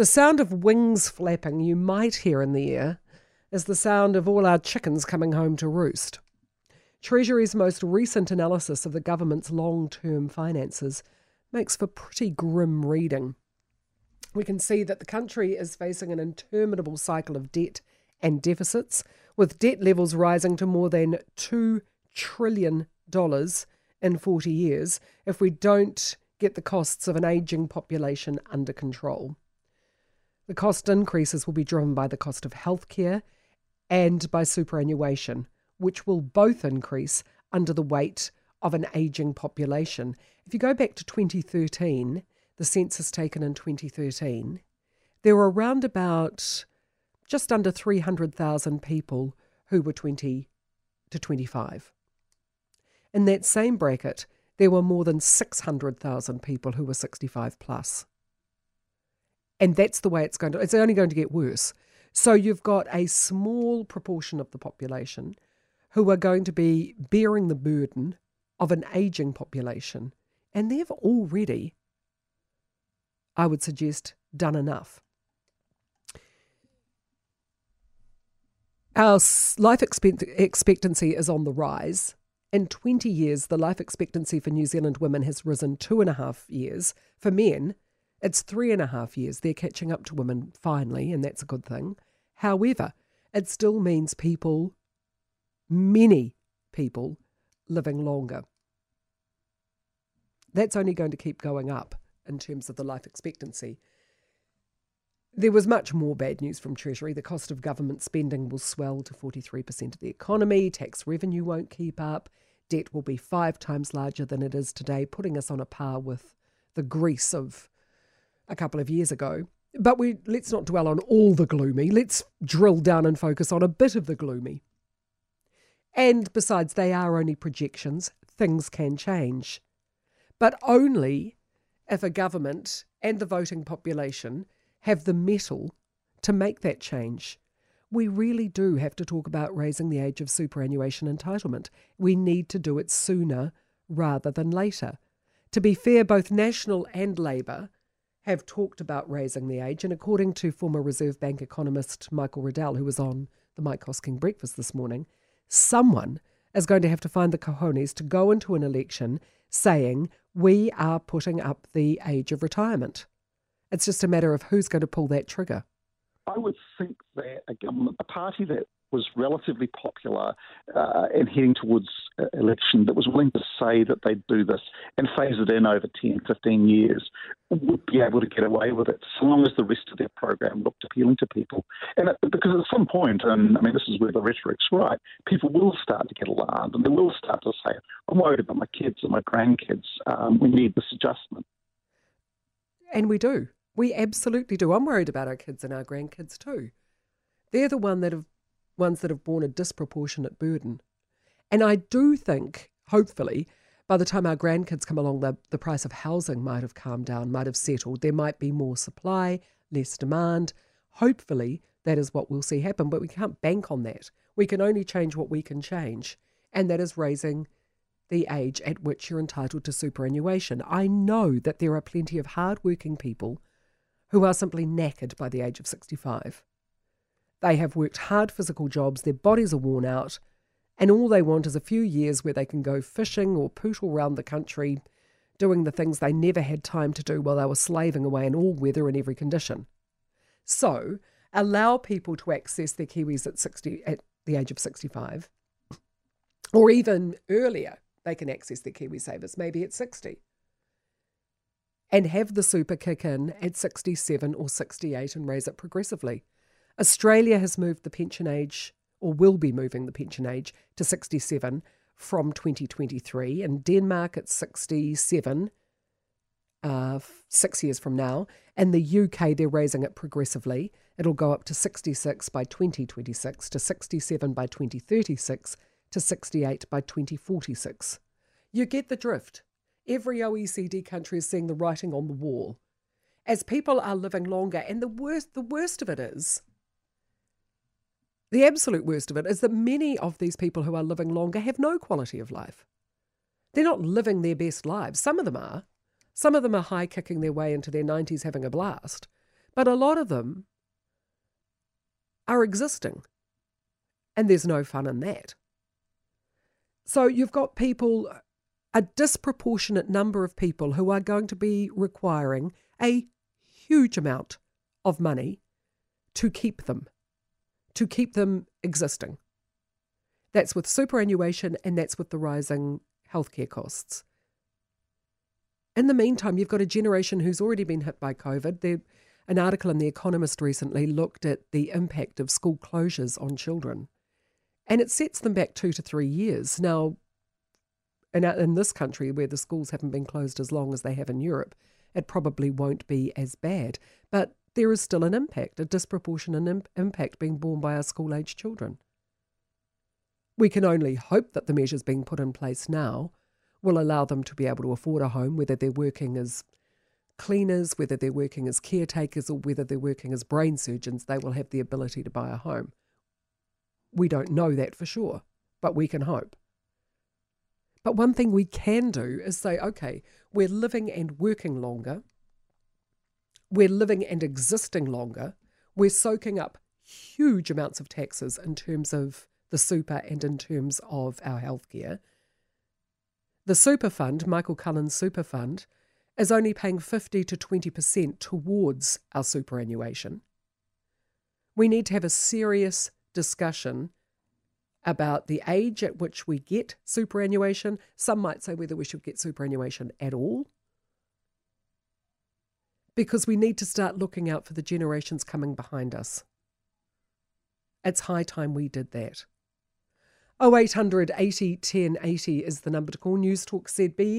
The sound of wings flapping you might hear in the air is the sound of all our chickens coming home to roost. Treasury's most recent analysis of the government's long term finances makes for pretty grim reading. We can see that the country is facing an interminable cycle of debt and deficits, with debt levels rising to more than $2 trillion in 40 years if we don't get the costs of an ageing population under control. The cost increases will be driven by the cost of healthcare and by superannuation, which will both increase under the weight of an ageing population. If you go back to 2013, the census taken in 2013, there were around about just under 300,000 people who were 20 to 25. In that same bracket, there were more than 600,000 people who were 65 plus. And that's the way it's going to, it's only going to get worse. So you've got a small proportion of the population who are going to be bearing the burden of an aging population. And they've already, I would suggest, done enough. Our life expectancy is on the rise. In 20 years, the life expectancy for New Zealand women has risen two and a half years. For men, it's three and a half years. They're catching up to women finally, and that's a good thing. However, it still means people, many people, living longer. That's only going to keep going up in terms of the life expectancy. There was much more bad news from Treasury. The cost of government spending will swell to 43% of the economy, tax revenue won't keep up, debt will be five times larger than it is today, putting us on a par with the Greece of a couple of years ago. But we let's not dwell on all the gloomy. Let's drill down and focus on a bit of the gloomy. And besides, they are only projections. Things can change. But only if a government and the voting population have the mettle to make that change. We really do have to talk about raising the age of superannuation entitlement. We need to do it sooner rather than later. To be fair, both National and Labour have talked about raising the age, and according to former Reserve Bank economist Michael Reddell, who was on the Mike Hosking breakfast this morning, someone is going to have to find the cojones to go into an election saying we are putting up the age of retirement. It's just a matter of who's going to pull that trigger. I would think that a government, a party that was relatively popular uh, and heading towards uh, election that was willing to say that they'd do this and phase it in over 10, 15 years would be able to get away with it so long as the rest of their program looked appealing to people. And it, because at some point, and I mean, this is where the rhetoric's right, people will start to get alarmed and they will start to say, I'm worried about my kids and my grandkids. Um, we need this adjustment. And we do. We absolutely do. I'm worried about our kids and our grandkids too. They're the one that have ones that have borne a disproportionate burden. And I do think, hopefully, by the time our grandkids come along, the, the price of housing might have calmed down, might have settled. There might be more supply, less demand. Hopefully, that is what we'll see happen, but we can't bank on that. We can only change what we can change, and that is raising the age at which you're entitled to superannuation. I know that there are plenty of hard-working people who are simply knackered by the age of 65. They have worked hard physical jobs, their bodies are worn out, and all they want is a few years where they can go fishing or pootle around the country, doing the things they never had time to do while they were slaving away in all weather and every condition. So, allow people to access their Kiwis at 60 at the age of 65 or even earlier they can access their KiwiSavers maybe at 60 and have the super kick in at 67 or 68 and raise it progressively. Australia has moved the pension age, or will be moving the pension age, to 67 from 2023, and Denmark at 67 uh, six years from now. And the UK, they're raising it progressively. It'll go up to 66 by 2026, to 67 by 2036, to 68 by 2046. You get the drift. Every OECD country is seeing the writing on the wall. As people are living longer, and the worst, the worst of it is, the absolute worst of it is that many of these people who are living longer have no quality of life. They're not living their best lives. Some of them are. Some of them are high kicking their way into their 90s having a blast. But a lot of them are existing, and there's no fun in that. So you've got people, a disproportionate number of people who are going to be requiring a huge amount of money to keep them, to keep them existing. That's with superannuation and that's with the rising healthcare costs. In the meantime, you've got a generation who's already been hit by COVID. There, an article in The Economist recently looked at the impact of school closures on children, and it sets them back two to three years. Now, in, in this country where the schools haven't been closed as long as they have in Europe, it probably won't be as bad. But there is still an impact, a disproportionate imp- impact being borne by our school age children. We can only hope that the measures being put in place now will allow them to be able to afford a home, whether they're working as cleaners, whether they're working as caretakers, or whether they're working as brain surgeons, they will have the ability to buy a home. We don't know that for sure, but we can hope. But one thing we can do is say, okay, we're living and working longer, we're living and existing longer, we're soaking up huge amounts of taxes in terms of the super and in terms of our healthcare. The super fund, Michael Cullen's super fund, is only paying 50 to 20% towards our superannuation. We need to have a serious discussion about the age at which we get superannuation. Some might say whether we should get superannuation at all. Because we need to start looking out for the generations coming behind us. It's high time we did that. 0800 80 10 80 is the number to call. News Talk ZB.